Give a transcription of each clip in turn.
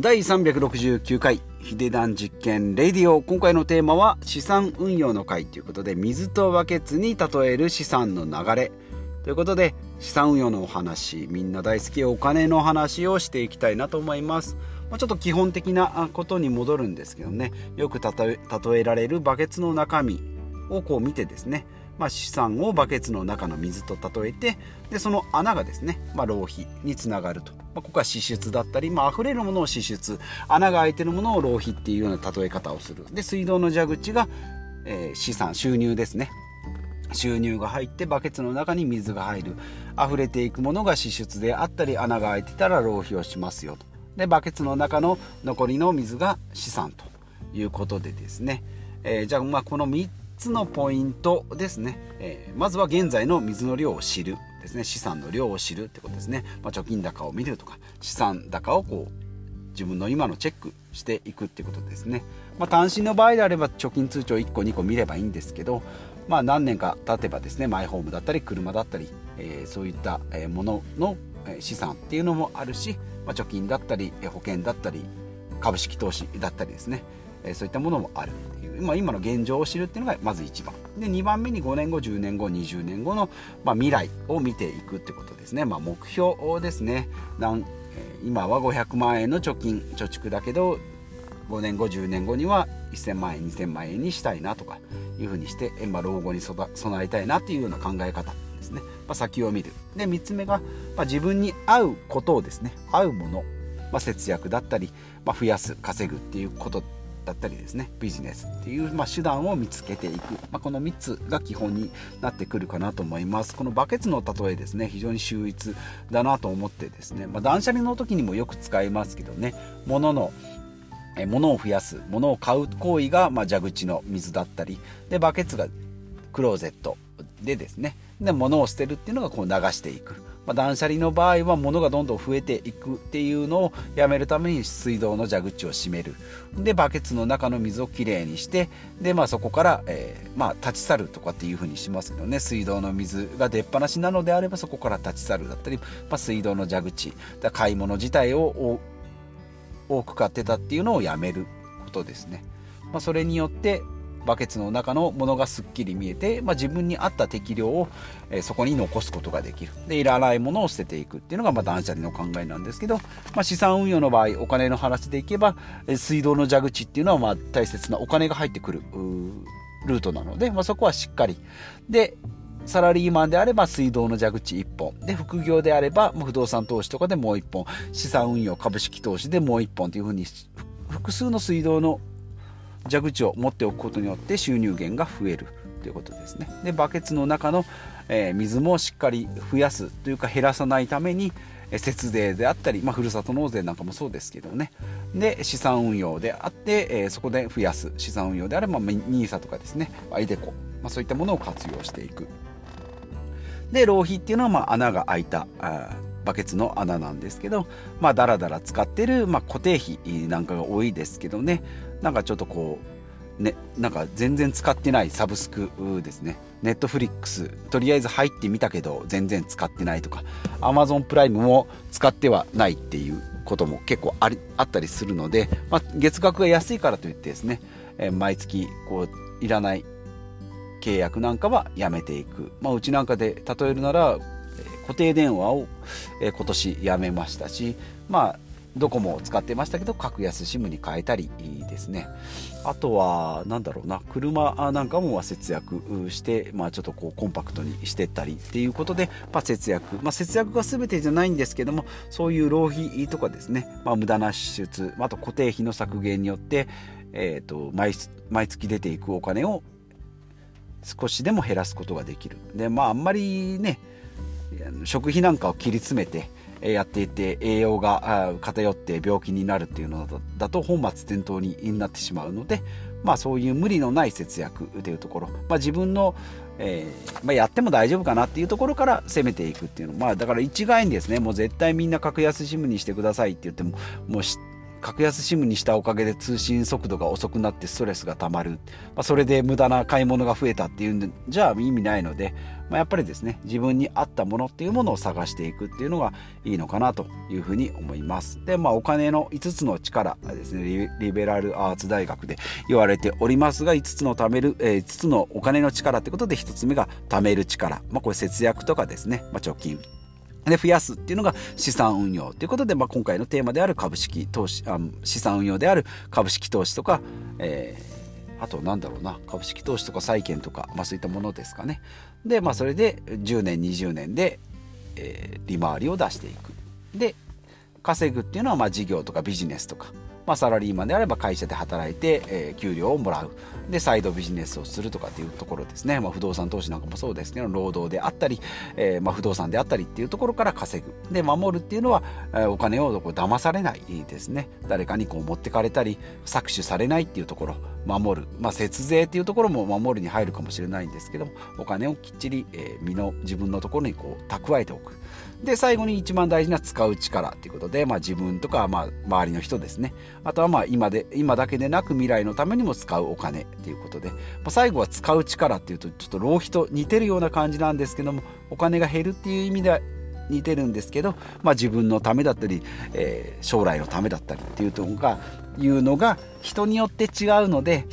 第369回ヒデダン実験レディオ。今回のテーマは資産運用の回ということで水とバケツに例える資産の流れ。ということで資産運用のお話みんな大好きお金の話をしていきたいなと思います、まあ、ちょっと基本的なことに戻るんですけどね。よく例えられるバケツの中身をこう見てですね。まあ、資産をバケツの中の水と例えてでその穴がですね、まあ、浪費につながると、まあ、ここは支出だったり、まあ溢れるものを支出。穴が開いてるものを浪費っていうような例え方をする。で水道の蛇口が、えー、資産収入ですね。収入が入ってバケツの中に水が入る。溢れていくものが支出であったり穴が開いてたら浪費をしますよと。でバケツの中の残りの水が資産ということでですね、えー、じゃあまあこの3つのポイントですね、えー、まずは現在の水の量を知るですね。資産の量を知るってことですね、まあ、貯金高を見るとか資産高をこう自分の今のチェックしていくってことですね、まあ、単身の場合であれば貯金通帳1個2個見ればいいんですけど、まあ、何年か経てばですねマイホームだったり車だったり、えー、そういったものの資産っていうのもあるし、まあ、貯金だったり保険だったり株式投資だったりですね。そういったものもあるっていう、まあ、今の現状を知るっていうのがまず1番。で2番目に5年後10年後20年後の、まあ、未来を見ていくってことですね、まあ、目標ですね。今は500万円の貯金貯蓄だけど5年後10年後には1000万円2000万円にしたいなとかいうふうにして、まあ、老後に備えたいなっていうような考え方ですね、まあ、先を見る。で3つ目が、まあ、自分に合うことをですね。合うもの、まあ、節約だったり、まあ、増やす稼ぐっていうことだったりですねビジネスっていう、まあ、手段を見つけていく、まあ、この3つが基本になってくるかなと思います。このバケツの例えですね非常に秀逸だなと思ってですね、まあ、断捨離の時にもよく使いますけどね物の物を増やす物を買う行為が、ま蛇口の水だったりでバケツがクローゼットでですねで物を捨てるっていうのがこう流していく。まあ、断捨離の場合は物がどんどん増えていくっていうのをやめるために水道の蛇口を閉める。でバケツの中の水をきれいにしてで、まあ、そこから、えー、まあ、立ち去るとかっていうふうにしますけどね。水道の水が出っ放しなのであればそこから立ち去るだったり、まあ、水道の蛇口。だ買い物自体を多く買ってたっていうのをやめることですね。まあ、それによってバケツの中のものがすっきり見えて、まあ、自分に合った適量を、えー、そこに残すことができる。でいらないものを捨てていくっていうのが、まあ、断捨離の考えなんですけど、まあ、資産運用の場合お金の話でいけば、えー、水道の蛇口っていうのはまあ大切なお金が入ってくるルートなので、まあ、そこはしっかり。でサラリーマンであれば水道の蛇口1本。で副業であれば不動産投資とかでもう1本。資産運用株式投資でもう1本というふうに複数の水道の蛇口を持っておくことによって収入源が増えるということですね。でバケツの中の、えー、水もしっかり増やすというか減らさないために節税であったり、まあ、ふるさと納税なんかもそうですけどね。で資産運用であって、えー、そこで増やす資産運用であれば NISA とかですね iDeCo、まあ、そういったものを活用していく。で浪費っていうのはまあ穴が開いたあバケツの穴なんですけどまあだらだら使ってる、まあ、固定費なんかが多いですけどね。なんかちょっとこうねなんか全然使ってないサブスクですね。ネットフリックス。とりあえず入ってみたけど全然使ってないとかアマゾンプライムも使ってはないっていうことも結構ありあったりするので、まあ、月額が安いからといってですね、えー、毎月こういらない契約なんかはやめていく、まあ、うちなんかで例えるなら固定電話を、えー、今年やめましたしまあドコモを使ってましたけど格安 SIM に変えたりですね。あとは何だろうな車なんかも節約して、まあ、ちょっとこうコンパクトにしてったりっていうことで、まあ、節約、まあ、節約が全てじゃないんですけどもそういう浪費とかですね、まあ、無駄な支出。あと固定費の削減によって、えーと、毎毎月出ていくお金を少しでも減らすことができる。でまああんまりね食費なんかを切り詰めてやっていて栄養が偏って病気になるっていうのだと本末転倒になってしまうので、まあ、そういう無理のない節約っていうところ、まあ、自分の、えー、まあ、やっても大丈夫かなっていうところから攻めていくっていうの。まあだから一概にですねもう絶対みんな格安 SIM にしてくださいって言ってももう知格安 SIM にしたおかげで通信速度が遅くなってストレスがたまる、まあ、それで無駄な買い物が増えたっていうんじゃ意味ないので、まあ、やっぱりですね自分に合ったものっていうものを探していくっていうのがいいのかなというふうに思います。でまあお金の5つの力ですねリベラルアーツ大学で言われておりますが5つの貯める、えー、5つのお金の力ってことで1つ目が貯める力、まあ、これ節約とかですね、まあ、貯金。で増やすっていうのが資産運用ということで、まあ、今回のテーマである株式投資あ資産運用である株式投資とか、えー、あとなんだろうな株式投資とか債券とか、まあ、そういったものですかね。で、まあ、それで10年20年で、えー、利回りを出していく。で稼ぐっていうのはまあ事業とかビジネスとかまあ、サラリーマンであれば会社で働いて、えー、給料をもらう。でサイドビジネスをするとかっていうところですね、まあ、不動産投資なんかもそうですけど労働であったり、えー、まあ、不動産であったりっていうところから稼ぐ。で守るっていうのは、え、お金をこう騙されないですね。誰かにこう持ってかれたり搾取されないっていうところ守る、まあ、節税っていうところも守るに入るかもしれないんですけどもお金をきっちり、え、身の自分のところにこう蓄えておく。で最後に一番大事な使う力っていうことで、まあ、自分とか、まあ、周りの人ですね。あとはまあ今で今だけでなく未来のためにも使うお金っていうことで、まあ、最後は使う力っていうとちょっと浪費と似てるような感じなんですけどもお金が減るっていう意味では似てるんですけど、まあ、自分のためだったり、えー、将来のためだったりっていうのがいうのが人によって違うので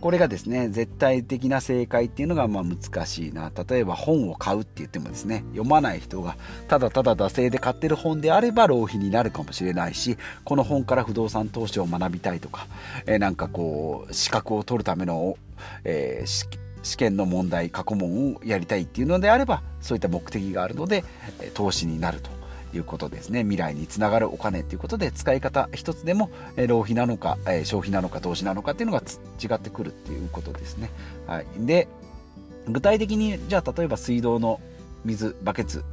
これがですね絶対的な正解っていうのがまあ難しいな。例えば本を買うって言ってもですね読まない人がただただ惰性で買ってる本であれば浪費になるかもしれないしこの本から不動産投資を学びたいとか、えー、なんかこう資格を取るための、えー、試験の問題過去問をやりたいっていうのであればそういった目的があるので投資になると。いうことですね未来につながるお金ということで使い方一つでも、浪費なのか、消費なのか投資なのかっていうのが違ってくるっていうことですね。はい、で具体的にじゃあ例えば水道の水バケツ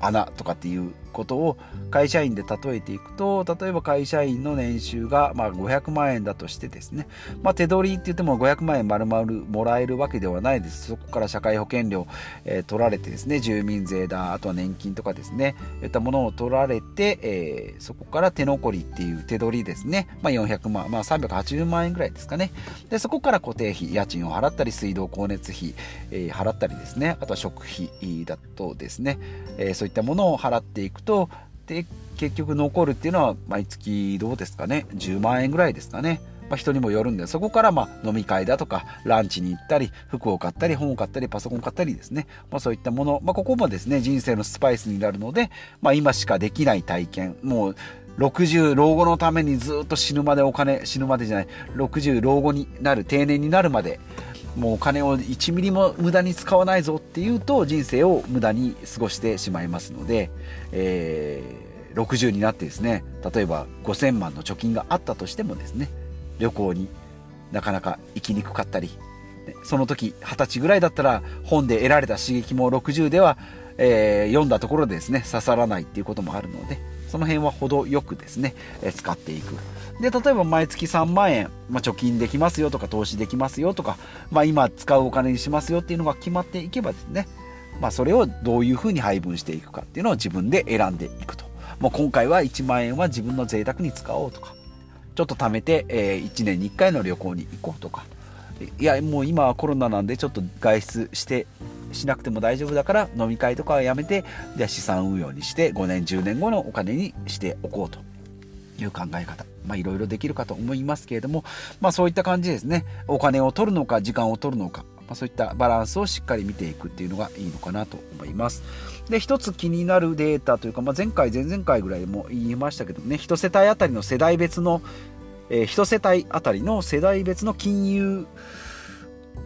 穴とかっていうことを会社員で例えていくと例えば会社員の年収がま500万円だとしてですね、まあ、手取りって言っても500万円丸々もらえるわけではないです。そこから社会保険料、えー、取られてですね住民税だあとは年金とかですねいったものを取られて、えー、そこから手残りっていう手取りですね、まあ、400万、まあ、380万円ぐらいですかね。でそこから固定費家賃を払ったり水道光熱費、えー、払ったりですねあとは食費だとですね、えー、そういったものを払っていくとで結局残るっていうのは毎月どうですかね。10万円ぐらいですかね、まあ、人にもよるんでそこからま飲み会だとかランチに行ったり服を買ったり本を買ったりパソコン買ったりですね、まあ、そういったもの、まあ、ここもですね人生のスパイスになるので、ま、今しかできない体験。もう60老後のためにずっと死ぬまでお金死ぬまでじゃない。60老後になる定年になるまでもうお金を1ミリも無駄に使わないぞっていうと人生を無駄に過ごしてしまいますので、えー、60になってですね例えば5000万の貯金があったとしてもですね旅行になかなか行きにくかったりその時20歳ぐらいだったら本で得られた刺激も60では、えー、読んだところでですね刺さらないっていうこともあるのでその辺は程よくですね、使っていく。で、例えば毎月3万円、まあ、貯金できますよとか、投資できますよとか、まあ、今使うお金にしますよっていうのが決まっていけばですね、まあ、それをどういうふうに配分していくかっていうのを自分で選んでいくと。もう今回は1万円は自分の贅沢に使おうとか、ちょっと貯めて、えー、1年に1回の旅行に行こうとか、いや、もう今はコロナなんでちょっと外出してしなくても大丈夫だから飲み会とかはやめてじゃあ資産運用にして5年10年後のお金にしておこうという考え方まあいろいろできるかと思いますけれどもまあそういった感じですね。お金を取るのか時間を取るのかまあ、そういったバランスをしっかり見ていくっていうのがいいのかなと思います。で、一つ気になるデータというか、まあ、前回、前々回ぐらいでも言いましたけどね、一世帯あたりの世代別の、えー、一世帯あたりの世代別の金融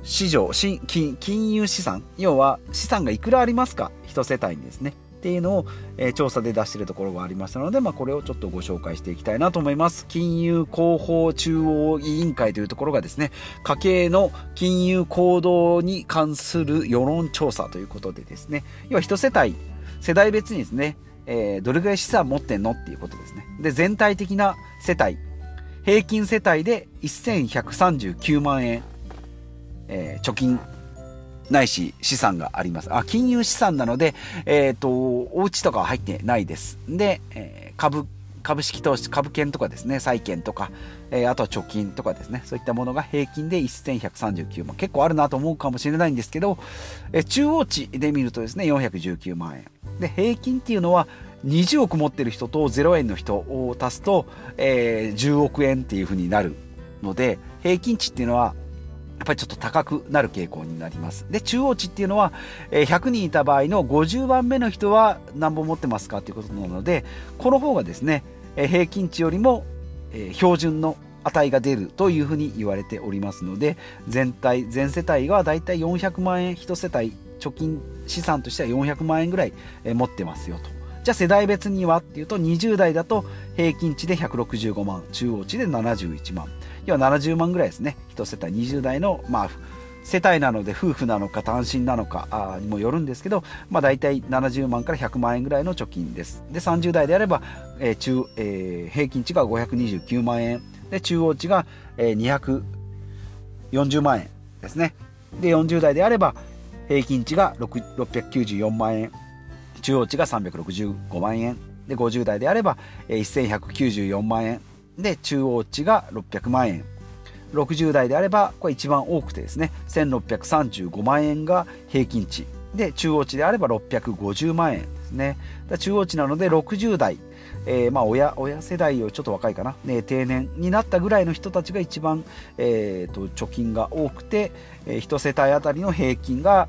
市場金金融資産要は資産がいくらありますか？1世帯にですね。っていうのを、えー、調査で出しているところがありましたので、まあ、これをちょっとご紹介していきたいなと思います。金融広報中央委員会というところがですね家計の金融行動に関する世論調査ということでですね要は1世帯世代別にですね、えー、どれぐらい資産持ってんのっていうことですね。で全体的な世帯平均世帯で1139万円えー、貯金ないし資産があります。あ、金融資産なので、えっ、ー、と、お家とかは入ってないです。で、えー、株株式投資、株券とかですね、債券とか、えー、あとは貯金とかですね、そういったものが平均で1139万。結構あるなと思うかもしれないんですけど、えー、中央値で見るとですね、419万円。で、平均っていうのは、20億持ってる人と0円の人を足すと、えー、10億円っていうふうになるので、平均値っていうのはやっぱりちょっと高くなる傾向になります。で、中央値っていうのは、え100人いた場合の50番目の人は何本持ってますかということなので、この方がですね、え平均値よりも、え標準の値が出るというふうに言われておりますので、全体、全世帯はだいたい400万円、1世帯、貯金資産としては400万円ぐらい、え持ってますよと。じゃあ世代別にはっていうと20代だと平均値で165万中央値で71万。要は70万ぐらいですね。1世帯20代のまあ世帯なので夫婦なのか単身なのかにもよるんですけど、まあ、大体70万から100万円ぐらいの貯金です。で30代であれば、えー中えー、平均値が529万円。で中央値が、えー、240万円ですね。で40代であれば平均値が694万円。中央値が365万円。で50代であれば1194万円。で中央値が600万円。60代であればこれ一番多くてですね1635万円が平均値。で中央値であれば650万円ですね。中央値なので60代、えー、まあ親親世代をちょっと若いかな、ね、定年になったぐらいの人たちが一番、えーと、貯金が多くて、えー、1世帯あたりの平均が、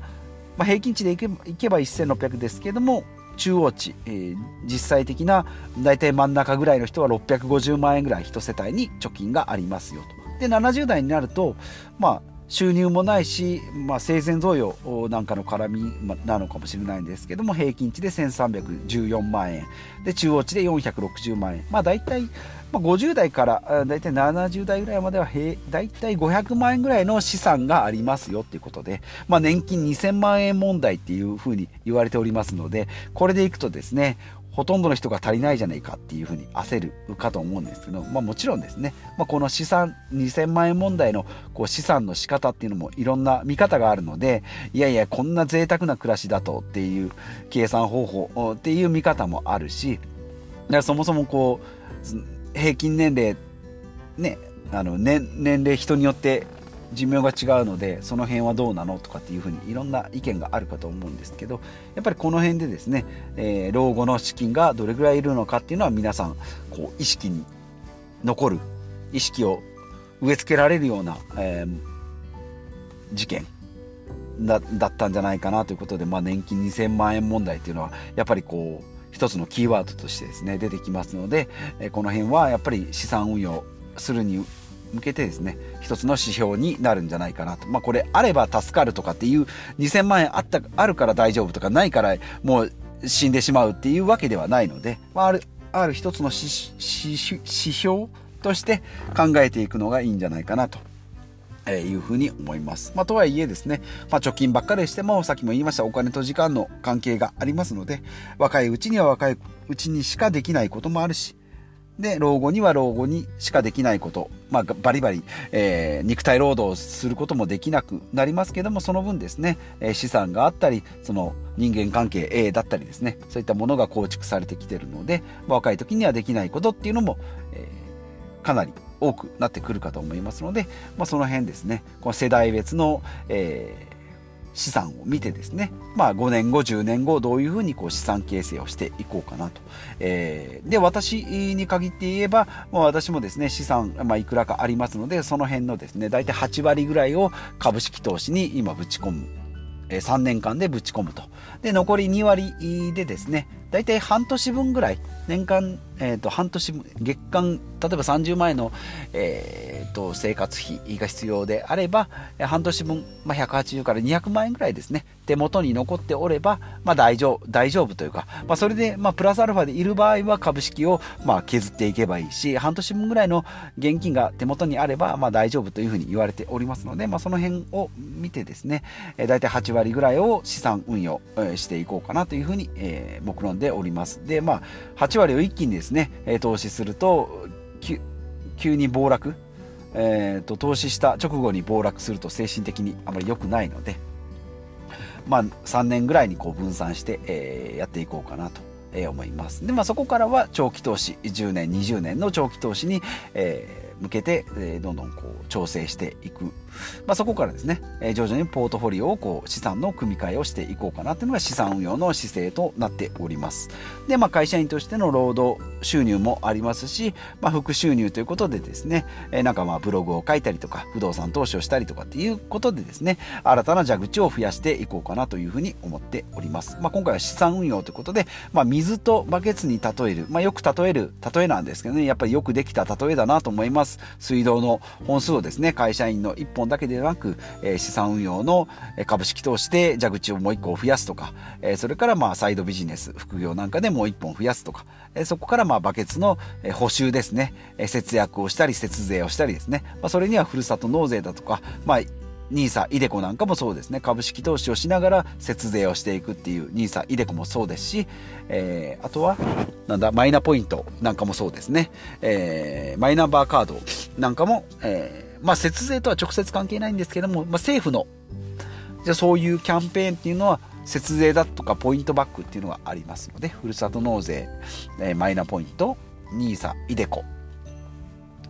まあ、平均値でいけばいけば1600ですけども中央値、えー、実際的な大体真ん中ぐらいの人は650万円ぐらい1世帯に貯金がありますよと。で70代になると、まあ、収入もないし、まあ、生前贈与なんかの絡みなのかもしれないんですけども平均値で1314万円で中央値で460万円まあ大体、まあ、50代から大体70代ぐらいまでは大体500万円ぐらいの資産がありますよっていうことで、まあ、年金2000万円問題っていうふうに言われておりますのでこれでいくとですねほとんどの人が足りないじゃないかっていうふうに焦るかと思うんですけど、まあ、もちろんですね、まあ、この資産2000万円問題のこう資産の仕方っていうのもいろんな見方があるのでいやいやこんな贅沢な暮らしだとっていう計算方法っていう見方もあるしそもそもこう平均年齢ねあの年年齢人によって寿命が違うのでその辺はどうなのとかっていうふうにいろんな意見があるかと思うんですけどやっぱりこの辺でですね、えー、老後の資金がどれぐらいいるのかっていうのは皆さんこう意識に残る意識を植え付けられるような、えー、事件だったんじゃないかなということで、まあ、年金2000万円問題っていうのはやっぱりこう一つのキーワードとしてですね出てきますので、えこの辺はやっぱり資産運用するに向けてですね一つの指標になるんじゃないかなと。まあこれあれば助かるとかっていう2000万円あったあるから大丈夫とかないからもう死んでしまうっていうわけではないので、まあ、あるある一つの指標として考えていくのがいいんじゃないかなと。えいうふうに思います。まあ、とはいえですね、まあ、貯金ばっかりしても、さっきも言いましたお金と時間の関係がありますので、若いうちには若いうちにしかできないこともあるし、で、老後には老後にしかできないこと、まあ、バリバリ、えー、肉体労働することもできなくなりますけども、その分ですね、え、資産があったり、その人間関係 A だったりですね、そういったものが構築されてきてるので、若い時にはできないことっていうのも、えー、かなり多くなってくるかと思いますので、まあ、その辺ですね、この世代別の、えー資産を見てですね、まあ、5年後10年後どういうふうにこう資産形成をしていこうかなと、えー、で私に限って言えば、まあ、私もですね資産、まあ、いくらかありますのでその辺のですね大体8割ぐらいを株式投資に今ぶち込む。3年間でぶち込むと。で残り2割でですね大体半年分ぐらい年間、えー、と半年月間例えば30万円の、えー、と生活費が必要であれば半年分、まあ、180から200万円ぐらいですね。手元に残っておれば、まあ、大丈夫大丈夫というか、まあ、それで、まあ、プラスアルファでいる場合は株式を、まあ、削っていけばいいし半年分ぐらいの現金が手元にあれば、まあ、大丈夫というふうに言われておりますので、まあ、その辺を見てですね、えー、大体8割ぐらいを資産運用、え、していこうかなというふうに、えー、目論んででおります。で、まあ、8割を一気にですね、え投資すると、急に暴落、えーと、投資した直後に暴落すると精神的にあまり良くないので、まあ、3年ぐらいにこう分散して、えー、やっていこうかなとえ思いますでまあそこからは長期投資10年20年の長期投資に、えー向けて、えー、どんどんこう調整していく、まあ、そこからですね、えー、徐々にポートフォリオをこう資産の組み替えをしていこうかなというのが資産運用の姿勢となっております。で、まあ、会社員としての労働収入もありますし、まあ、副収入ということでですね、えー、なんかまあブログを書いたりとか不動産投資をしたりとかっていうことでですね新たな蛇口を増やしていこうかなというふうに思っております、まあ、今回は資産運用ということで、まあ、水とバケツに例える、まあ、よく例える例えなんですけどねやっぱりよくできた例えだなと思います。水道の本数をですね会社員の1本だけではなく、えー、資産運用の株式投資で蛇口をもう1個増やすとか、えー、それからまあサイドビジネス副業なんかでもう1本増やすとか、えー、そこからまあバケツの補修ですね、え節約をしたり節税をしたりですね、まあ、それにはふるさと納税だとか、まあ NISA、イデコなんかもそうですね。株式投資をしながら節税をしていくっていう NISA、イデコもそうですし、えー、あとは、なんだ、マイナポイントなんかもそうですね。えー、マイナンバーカードなんかも、えー、まあ節税とは直接関係ないんですけども、まあ政府の、じゃそういうキャンペーンっていうのは、節税だとかポイントバックっていうのがありますので、ふるさと納税、えー、マイナポイント、NISA、イデコ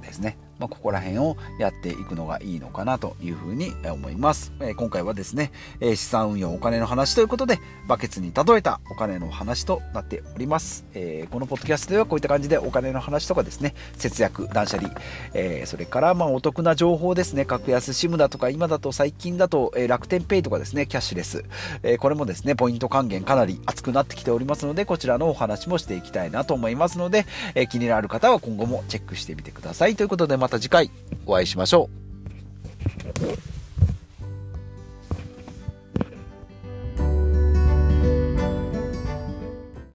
ですね。まあ、ここら辺をやっていくのがいいのかなというふうに思います。え、今回はですね、え、資産運用お金の話ということで、バケツに例えたお金の話となっております。え、このポッドキャストではこういった感じでお金の話とかですね、節約、断捨離、えそれからまあお得な情報ですね、格安 SIM だとか、今だと最近だと、え楽天ペイとかですね、キャッシュレス、えこれもですね、ポイント還元かなり熱くなってきておりますので、こちらのお話もしていきたいなと思いますので、え気になる方は今後もチェックしてみてください。ということでまた次回お会いしましょう。